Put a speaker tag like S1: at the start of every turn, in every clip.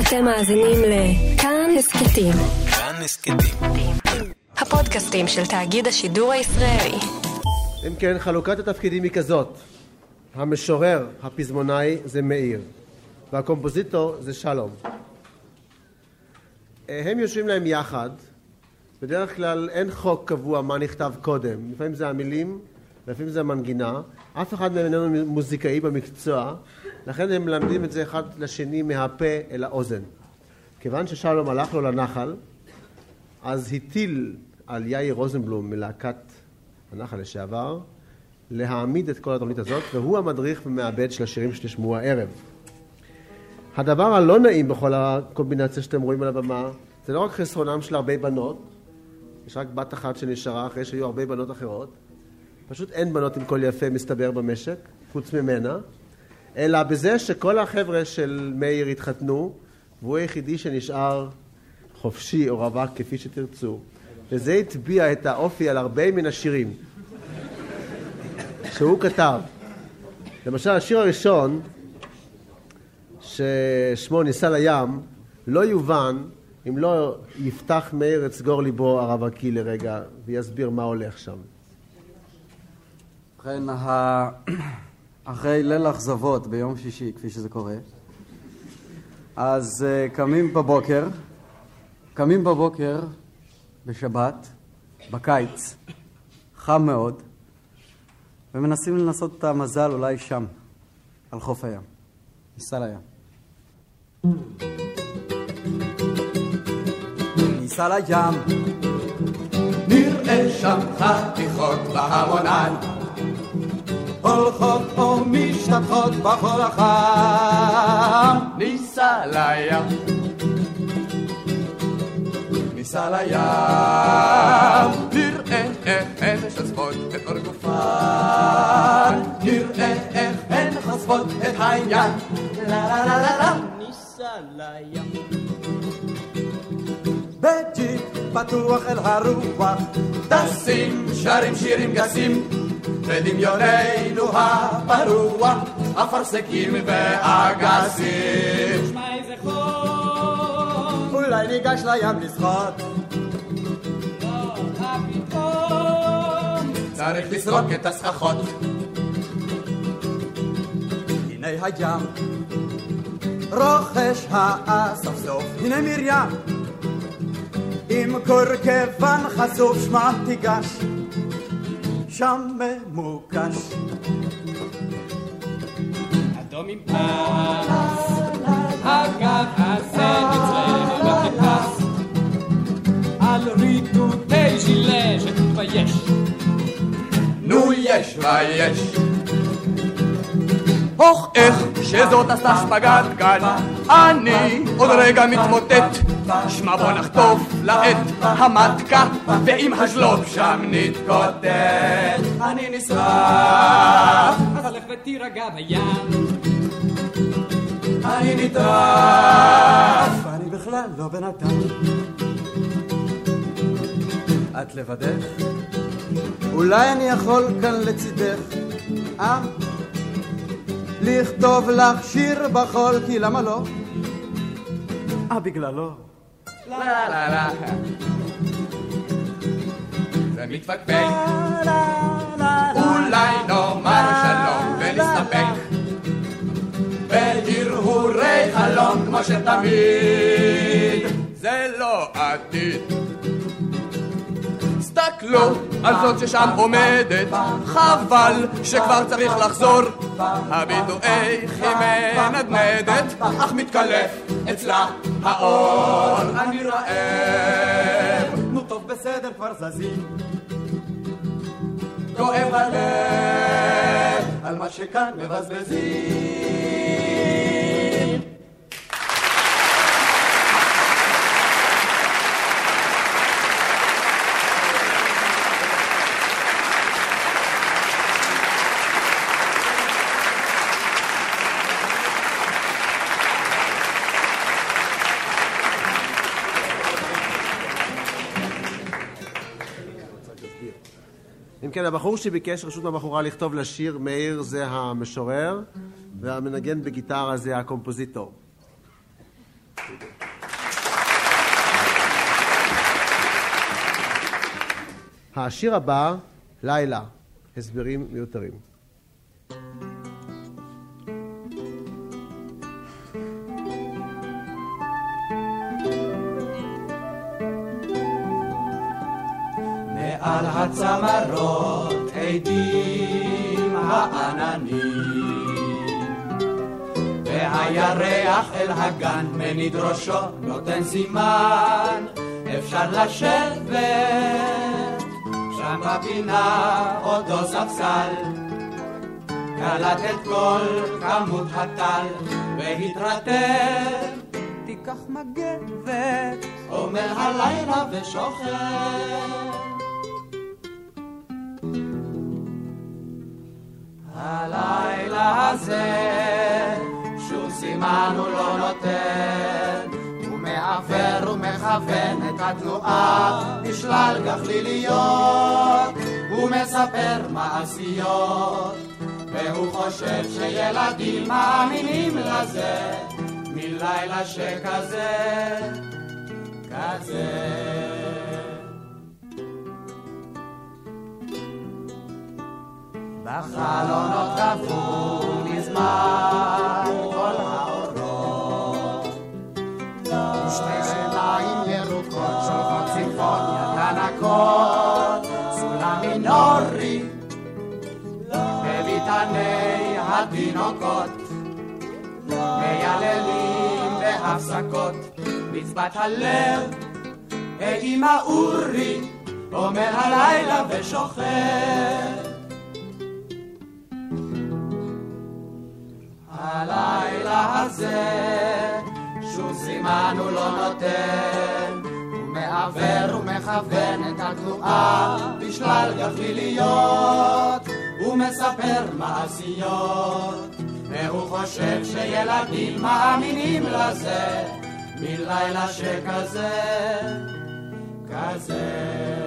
S1: אתם מאזינים לכאן הסכתים.
S2: כאן הסכתים.
S1: הפודקאסטים של תאגיד השידור הישראלי.
S3: אם כן, חלוקת התפקידים היא כזאת: המשורר, הפזמונאי, זה מאיר, והקומפוזיטור זה שלום. הם יושבים להם יחד, בדרך כלל אין חוק קבוע מה נכתב קודם, לפעמים זה המילים, לפעמים זה המנגינה, אף אחד מהם איננו מוזיקאי במקצוע, לכן הם מלמדים את זה אחד לשני מהפה אל האוזן. כיוון ששלום הלך לו לנחל, אז הטיל על יאיר רוזנבלום מלהקת הנחל לשעבר להעמיד את כל התוכנית הזאת, והוא המדריך ומעבד של השירים שתשמעו הערב. הדבר הלא נעים בכל הקומבינציה שאתם רואים על הבמה, זה לא רק חסרונם של הרבה בנות, יש רק בת אחת שנשארה אחרי שהיו הרבה בנות אחרות, פשוט אין בנות עם קול יפה מסתבר במשק, חוץ ממנה, אלא בזה שכל החבר'ה של מאיר התחתנו, והוא היחידי שנשאר חופשי או רווק כפי שתרצו. וזה הטביע את האופי על הרבה מן השירים שהוא כתב. למשל, השיר הראשון, ששמו ניסה לים, לא יובן אם לא יפתח מאיר את סגור ליבו הרווקי לרגע ויסביר מה הולך שם.
S4: ובכן, אחרי ליל אכזבות ביום שישי, כפי שזה קורה, אז uh, קמים בבוקר, קמים בבוקר בשבת, בקיץ, חם מאוד, ומנסים לנסות את המזל אולי שם, על חוף הים. ניסה לים. ניסה לים,
S5: נראה שם חתיכות בהמונן הולכות או משתטחות בחול החם. ניסע לים, ניסע לים, נראה איך הן משספות את אור גופן, נראה איך הן חושפות את העניין. לה לה לה לה לה, ניסע לים. בג'יפ פתוח אל הרוח, טסים, שרים שירים גסים. בדמיוננו הפרוע, אפרסקים ואגסים. שמע איזה חור, אולי ניגש לים לשחות. צריך לסרוק את הסככות. הנה הים, רוכש האספסוף, הנה מרים, עם קורקבן חשוף, שמע תיגש. שם ממוקש. אדום עם פס, הגב הזה אצלנו בחיפש, על ריטוטי ז'ילה שתתבייש. נו יש ויש. הוך איך שזאת עשתה שפגת גן, אני עוד רגע מתמוטט. שמע בוא נחטוף לה את המטקה, ואם השלוב שם נתקוטט. אני נשרף, אז לך ותירגע בים. אני נטרף, אני בכלל לא בן אדם. את לבדך? אולי אני יכול כאן לצידך, אה? לכתוב לך שיר בחול, כי למה לא? אה, בגללו. לה לה לה. זה מתפקפק. אולי נאמר שלום ונסתפק בהרהורי חלום כמו שתמיד. זה לא עתיד. תסתכלו על זאת ששם עומדת, חבל שכבר צריך לחזור. הביטו איך היא מנדנדת, אך מתקלף אצלה האור. אני רעב, נו טוב בסדר כבר זזים. כואב הלב על מה שכאן מבזבזים.
S3: כן, הבחור שביקש רשות מהבחורה לכתוב לשיר, מאיר זה המשורר, והמנגן בגיטרה זה הקומפוזיטור. השיר הבא, לילה, הסברים מיותרים.
S2: מעל הצמרות עדים העננים. והירח אל הגן מניד ראשו נותן סימן אפשר לשבת שם בפינה אותו ספסל. קלט את כל כמות הטל והתרטב תיקח מגבת אומר הלילה ושוכב הזה שום סימן הוא לא נותן. הוא מעוור ומכוון את התנועה בשלל גחליליות. הוא מספר מעשיות והוא חושב שילדים מאמינים לזה. מלילה שכזה כזה. בחלונות קפוא מזמן כל האורות. ושתי שיניים ירוקות שולחות צימפוניה תנקות סולם מינורי בביתני התינוקות מייללים בהפסקות מצוות הלב ואמא אורי אומר הלילה ושוכב הזה שום סימן הוא לא נותן. הוא מעוור ומכוון את התנועה בשלל גחליליות. הוא מספר מעשיות והוא חושב שילדים מאמינים לזה. מלילה שכזה כזה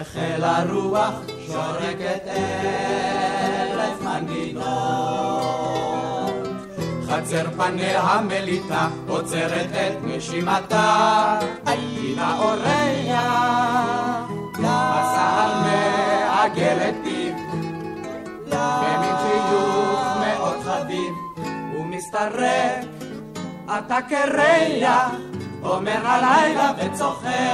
S2: החלה רוח שורקת אלף מנגינות. חצר פניה מליטה, עוצרת את נשימתה, הייתה אורח, הסהר מעגל את פיו, במין חיוך מאוד חביב, הוא מסתרק, אתה קרח, אומר הלילה וצוחק.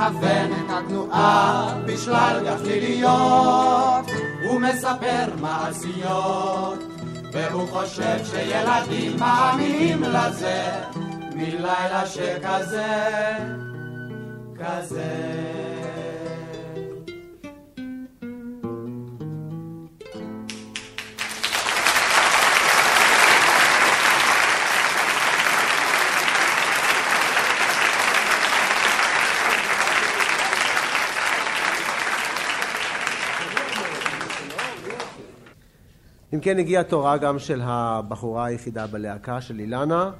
S2: ומכוון את התנועה בשלל גחליליות הוא מספר מעשיות והוא חושב שילדים מאמינים לזה מלילה שכזה כזה
S3: אם כן, הגיע תורה גם של הבחורה היחידה בלהקה, של אילנה.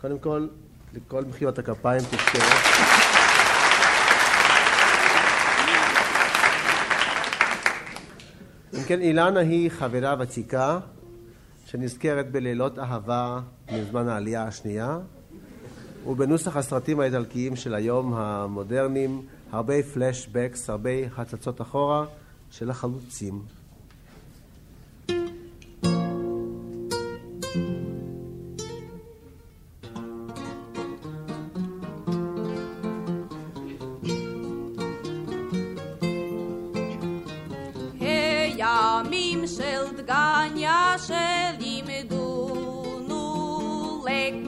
S3: קודם כל, לכל מחיאות הכפיים תזכרו. אם כן, אילנה היא חברה ותיקה שנזכרת בלילות אהבה מזמן העלייה השנייה, ובנוסח הסרטים האיטלקיים של היום המודרניים, הרבה פלשבקס, הרבה הצצות אחורה של החלוצים.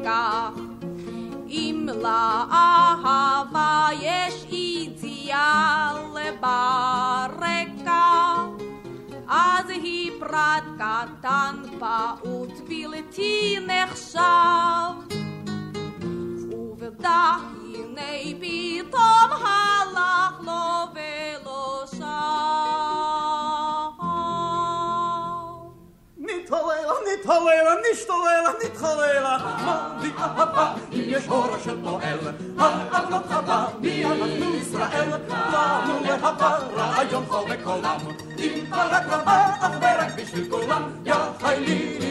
S6: ga im la ahava yesh idia le bareka az hi prat katan pa ut bileti nechshav uve da hi nei pitom halach lo
S5: velo shav Nit halela, nit. אהבה אם יש הורה של פועל? האבות הבא, מי אנחנו ישראל? לנו להבא רעיון חובק עולם. אם רק רבה, אך ורק בשביל כולם, יא חיילי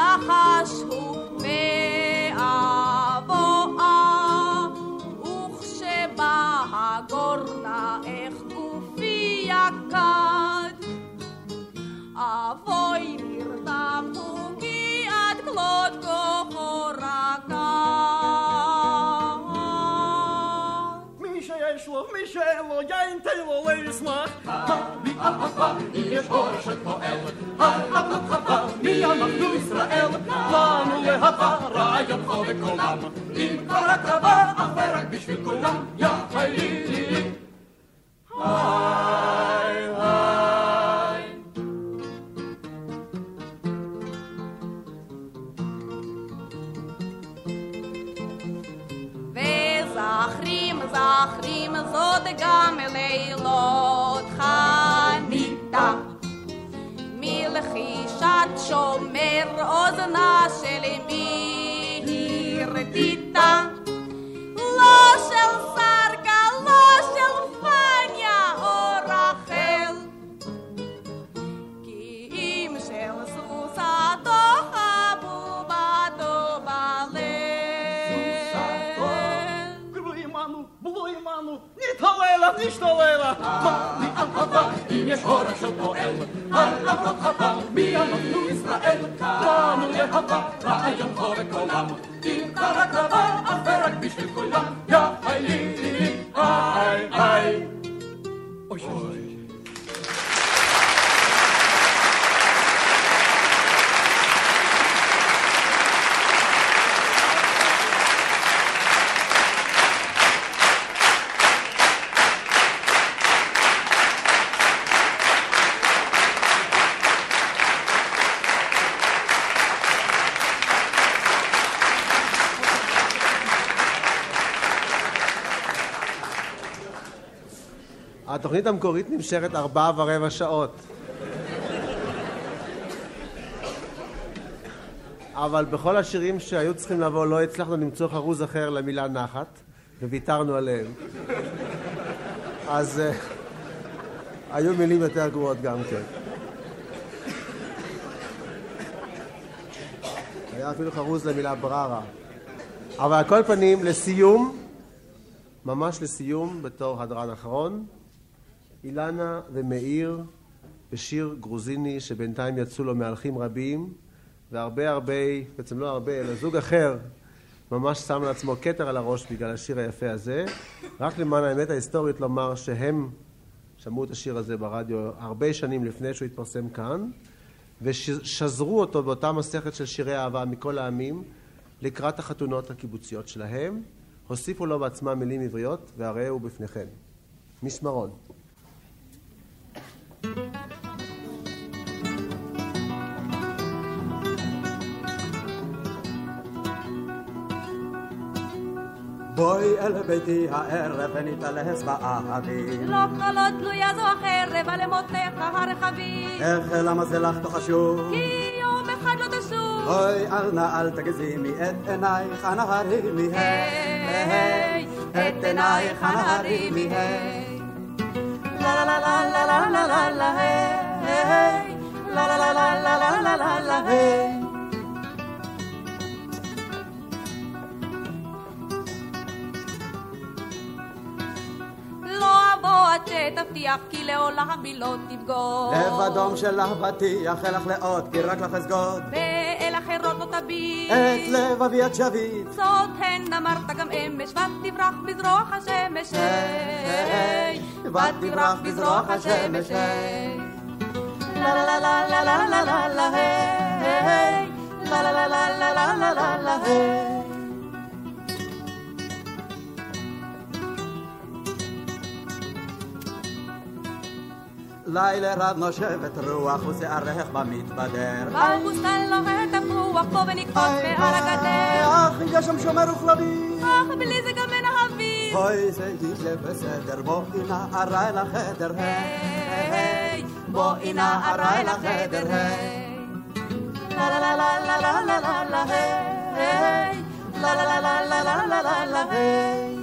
S5: lachash hu me avoa mi sheyesh mi shelo ya intelo leismach ישראל? לנו להבא רעיון חובק עולם. אם כבר הקרבה, אך ורק בשביל כולם, יא חיילי
S6: להשתולל. אמר לי על חכם, אם
S5: יש אורח של פועל, על למרות חכם, מי אמרנו ישראל? לנו להבא, רעיון חורק עולם, אם קרק לבא
S3: התוכנית המקורית נמשכת ארבעה ורבע שעות. אבל בכל השירים שהיו צריכים לבוא לא הצלחנו למצוא חרוז אחר למילה נחת, וויתרנו עליהם. אז uh, היו מילים יותר גרועות גם כן. היה אפילו חרוז למילה בררה. אבל על כל פנים, לסיום, ממש לסיום, בתור הדרן אחרון, אילנה ומאיר בשיר גרוזיני שבינתיים יצאו לו מהלכים רבים והרבה הרבה, בעצם לא הרבה, אלא זוג אחר ממש שם לעצמו כתר על הראש בגלל השיר היפה הזה. רק למען האמת ההיסטורית לומר שהם שמעו את השיר הזה ברדיו הרבה שנים לפני שהוא התפרסם כאן ושזרו אותו באותה מסכת של שירי אהבה מכל העמים לקראת החתונות הקיבוציות שלהם. הוסיפו לו בעצמם מילים עבריות והרי הוא בפניכם. משמרון.
S4: בואי אל ביתי הערב ונתעלס באביב.
S6: לא קלות תלויה זו החרב על אמותיך הרחבים.
S4: איך למה זה לך לא חשוב?
S6: כי יום אחד לא תשוב.
S4: אוי אל נא אל תגזימי את עינייך אנא הרימי
S6: היי, את עינייך הרימי היי. לה לה לה לה לה לה לה לה היי. לה לה לה לה לה לה לה לה לה היי. לא עד שתבטיח כי לעולם היא לא תבגוד.
S4: לב אדום של אהבתי אאחל לך לאות כי רק לך אסגוד
S6: ואל אחרות לא תביט.
S4: את לבבי את שביט
S6: זאת הן אמרת גם אמש, ותברח בזרוח השמש. ותברח בזרוח השמש. לה לה לה לה לה לה לה לה לה. לה לה לה לה לה לה לה
S2: לילה רד נושבת רוח ושערך במתבדר.
S6: בבוסתן לוהט הפרוח בוא ונקפוץ מעל הגדר.
S2: אך יש שם שומר וכלבים.
S6: אך בלי זה גם אין אביב.
S2: אוי זה יהיה בסדר בואי נערה אל החדר.
S6: היי, בואי נערה אל החדר. היי. לה לה לה לה לה לה לה לה היי. לה לה לה לה לה לה לה לה היי.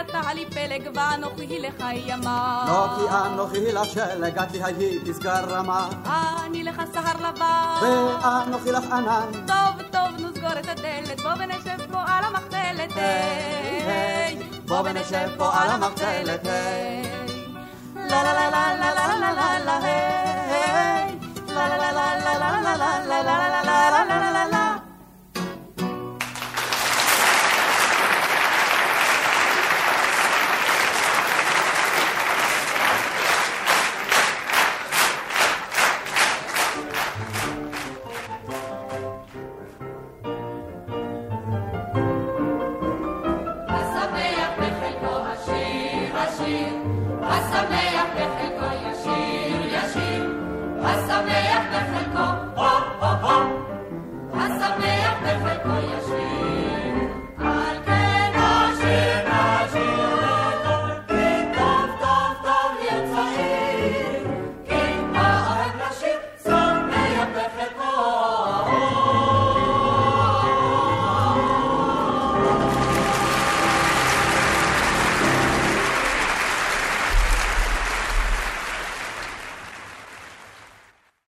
S6: אתה לי פלג ואנוכי לך ימה.
S2: לא כי אנוכי לך שלג לי היי פסגה רמה.
S6: אני לך סהר לבן.
S2: ואנוכי לך ענן.
S6: טוב טוב נו סגור את הדלת בוא ונשב פה על המחצלת היי. בוא ונשב פה על המחצלת What's up, man?